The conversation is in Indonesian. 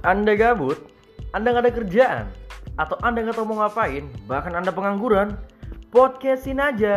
Anda gabut, Anda nggak ada kerjaan, atau Anda nggak tahu mau ngapain, bahkan Anda pengangguran, podcastin aja.